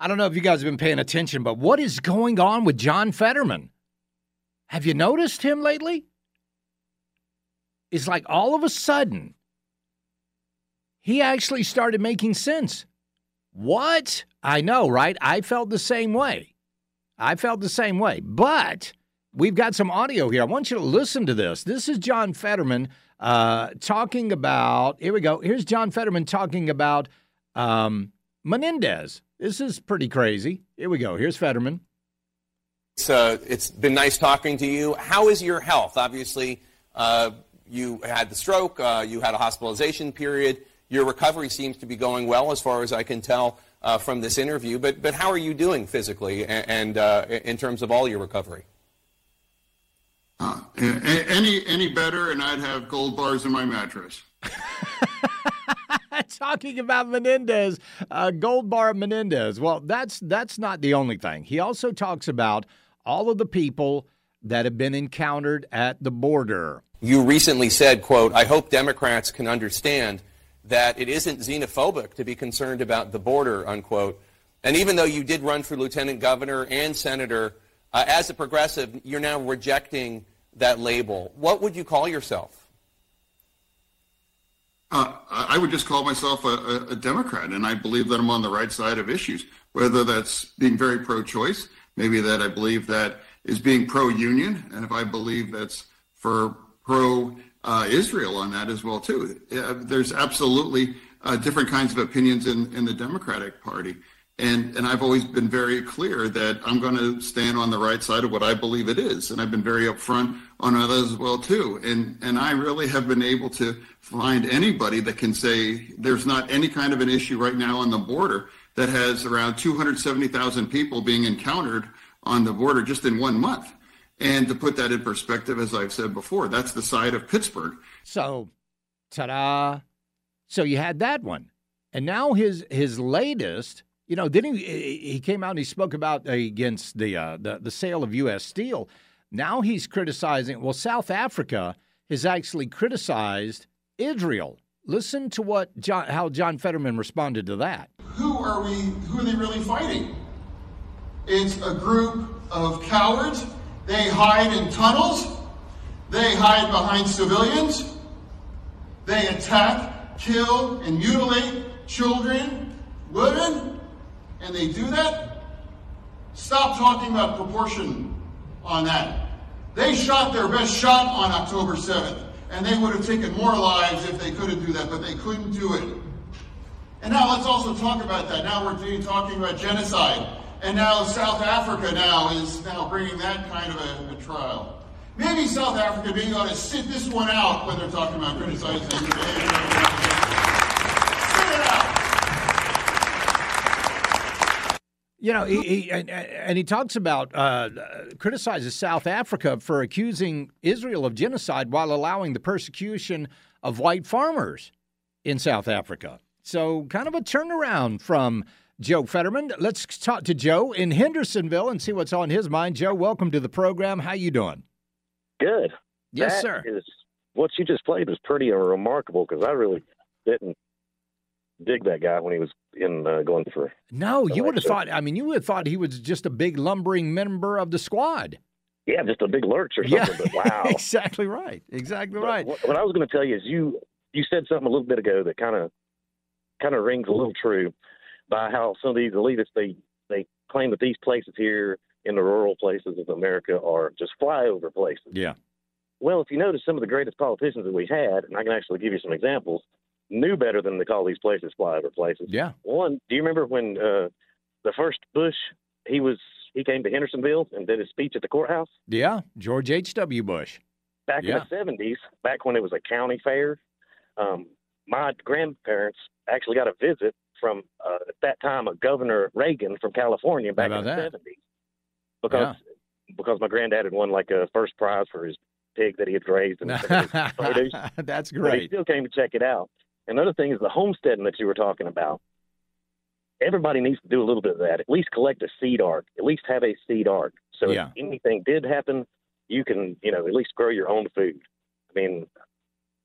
I don't know if you guys have been paying attention, but what is going on with John Fetterman? Have you noticed him lately? It's like all of a sudden, he actually started making sense. What? I know, right? I felt the same way. I felt the same way. But we've got some audio here. I want you to listen to this. This is John Fetterman uh, talking about, here we go. Here's John Fetterman talking about um, Menendez. This is pretty crazy. Here we go. Here's Fetterman. It's, uh, it's been nice talking to you. How is your health? Obviously, uh, you had the stroke, uh, you had a hospitalization period. Your recovery seems to be going well, as far as I can tell uh, from this interview. But, but how are you doing physically and, and uh, in terms of all your recovery? Uh, any, any better, and I'd have gold bars in my mattress. talking about Menendez, uh, Gold Bar Menendez. Well, that's that's not the only thing. He also talks about all of the people that have been encountered at the border. You recently said, "quote I hope Democrats can understand that it isn't xenophobic to be concerned about the border." Unquote. And even though you did run for lieutenant governor and senator, uh, as a progressive, you're now rejecting that label. What would you call yourself? Uh, I would just call myself a, a, Democrat, and I believe that I'm on the right side of issues. Whether that's being very pro-choice, maybe that I believe that is being pro-union, and if I believe that's for pro-Israel on that as well too. There's absolutely uh, different kinds of opinions in, in the Democratic Party. And, and I've always been very clear that I'm going to stand on the right side of what I believe it is. And I've been very upfront on others as well, too. And, and I really have been able to find anybody that can say there's not any kind of an issue right now on the border that has around 270,000 people being encountered on the border just in one month. And to put that in perspective, as I've said before, that's the side of Pittsburgh. So, ta da. So you had that one. And now his his latest you know, then he he came out and he spoke about uh, against the, uh, the the sale of U.S. steel. Now he's criticizing. Well, South Africa has actually criticized Israel. Listen to what John, how John Fetterman responded to that. Who are we? Who are they really fighting? It's a group of cowards. They hide in tunnels. They hide behind civilians. They attack, kill, and mutilate children, women, and they do that, stop talking about proportion on that. They shot their best shot on October 7th, and they would have taken more lives if they couldn't do that, but they couldn't do it. And now let's also talk about that. Now we're talking about genocide. And now South Africa now is now bringing that kind of a, a trial. Maybe South Africa being able to sit this one out when they're talking about criticizing. sit it out. You know, he, he and, and, he talks about uh, criticizes South Africa for accusing Israel of genocide while allowing the persecution of white farmers in South Africa. So, kind of a turnaround from Joe Fetterman. Let's talk to Joe in Hendersonville and see what's on his mind. Joe, welcome to the program. How you doing? Good. Yes, that sir. Is, what you just played was pretty remarkable because I really didn't dig that guy when he was in uh, going for. No, you would have thought. I mean, you would have thought he was just a big lumbering member of the squad. Yeah, just a big lurch or something. Yeah, but wow, exactly right. Exactly but right. What, what I was going to tell you is you you said something a little bit ago that kind of kind of rings a little true by how some of these elitists they they claim that these places here in the rural places of America are just flyover places. Yeah. Well, if you notice, some of the greatest politicians that we've had, and I can actually give you some examples, knew better than to call these places flyover places. Yeah. One, do you remember when uh, the first Bush he was he came to Hendersonville and did his speech at the courthouse Yeah. George H.W. Bush. back Yeah. in the seventies, back when it was a county fair? Um, my grandparents actually got a visit from uh, at that time a Governor Reagan from California back in the seventies because because my granddad had won like a first prize for his pig that he had raised and some of his produce. That's But he still came to check it out. Another thing is the homesteading that you were talking about. Everybody needs to do a little bit of that. At least collect a seed ark. At least have a seed ark. So Yeah. if anything did happen, you can, you know, at least grow your own food. I mean,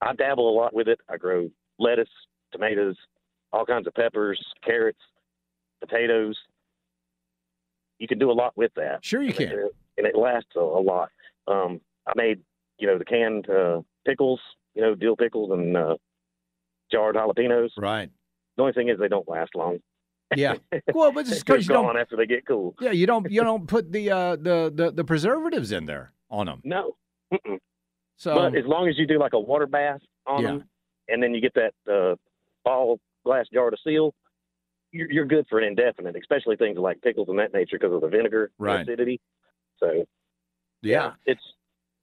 I dabble a lot with it. I grow lettuce, tomatoes, all kinds of peppers, carrots, potatoes. You can do a lot with that. Sure you And can. it- And it lasts a, a lot. Um, I made, you know, the canned uh, pickles, you know, dill pickles and uh, jarred jalapenos. Right. The only thing is they don't last long. Yeah. Well, but it's They're because you don't. gone after they get cool. Yeah, you don't. You don't put the uh, the, the the preservatives in there on them. No. Mm-mm. So but as long as you do like a water bath on Yeah. them, and then you get that uh, ball glass jar to seal, you're, you're good for an indefinite, especially things like pickles and that nature because of the vinegar Right. acidity. So yeah, it's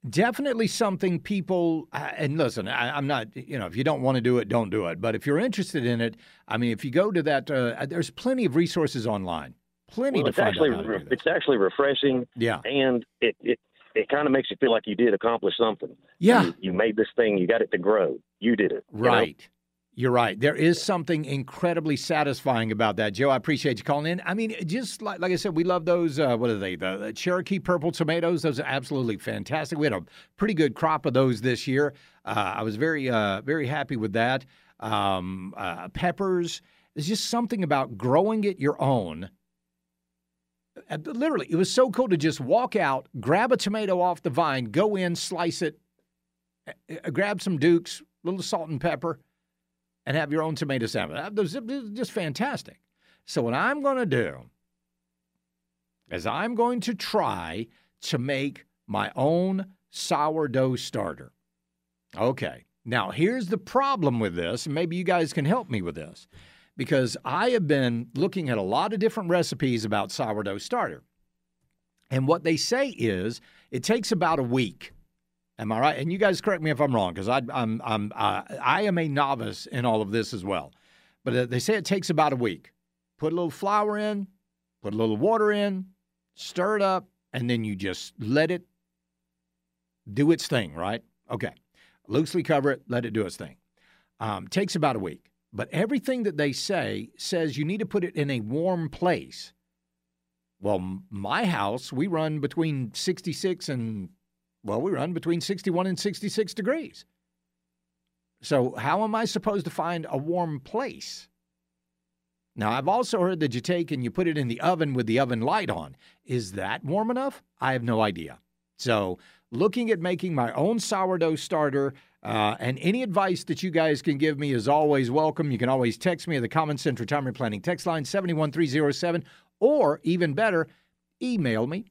definitely something people uh, and listen I, i'm not you know if you don't want to do it don't do it but if you're interested in it i mean if you go to that uh, there's plenty of resources online plenty well, to it's find actually out how to re- do this. it's actually refreshing, yeah and it it, it kind of makes you feel like you did accomplish something. yeah you, you made this thing, you got it to grow, you did it. right you're right. There is something incredibly satisfying about that. Joe i appreciate you calling in. I mean just like, like i said we love those uh, what are they? The, the cherokee purple tomatoes. Those are absolutely fantastic. We had a pretty good crop of those this year. Uh, i was very uh, very happy with that. Um, uh, peppers. There's just something about growing it your own. Uh, literally it was so cool to just walk out grab a tomato off the vine go in slice it grab some Duke's a little salt and pepper and have your own tomato it uh, was just fantastic. So what I'm going to do is I'm going to try to make my own sourdough starter. Okay. Now, here's the problem with this, and maybe you guys can help me with this, because I have been looking at a lot of different recipes about sourdough starter. And what they say is it takes about a week. Am I right? And you guys correct me if I'm wrong, because I'm I'm uh, I am a novice in all of this as well. But uh, they say it takes about a week. Put a little flour in, put a little water in, stir it up, and then you just let it do its thing. Right? Okay. Loosely cover it, let it do its thing. Um, takes about a week. But everything that they say says you need to put it in a warm place. Well, my house, we run between 66 and well, we run between 61 and 66 degrees. So, how am I supposed to find a warm place? Now, I've also heard that you take and you put it in the oven with the oven light on. Is that warm enough? I have no idea. So, looking at making my own sourdough starter, uh, and any advice that you guys can give me is always welcome. You can always text me at the Common Sense Retirement Planning text line 71307, or even better, email me,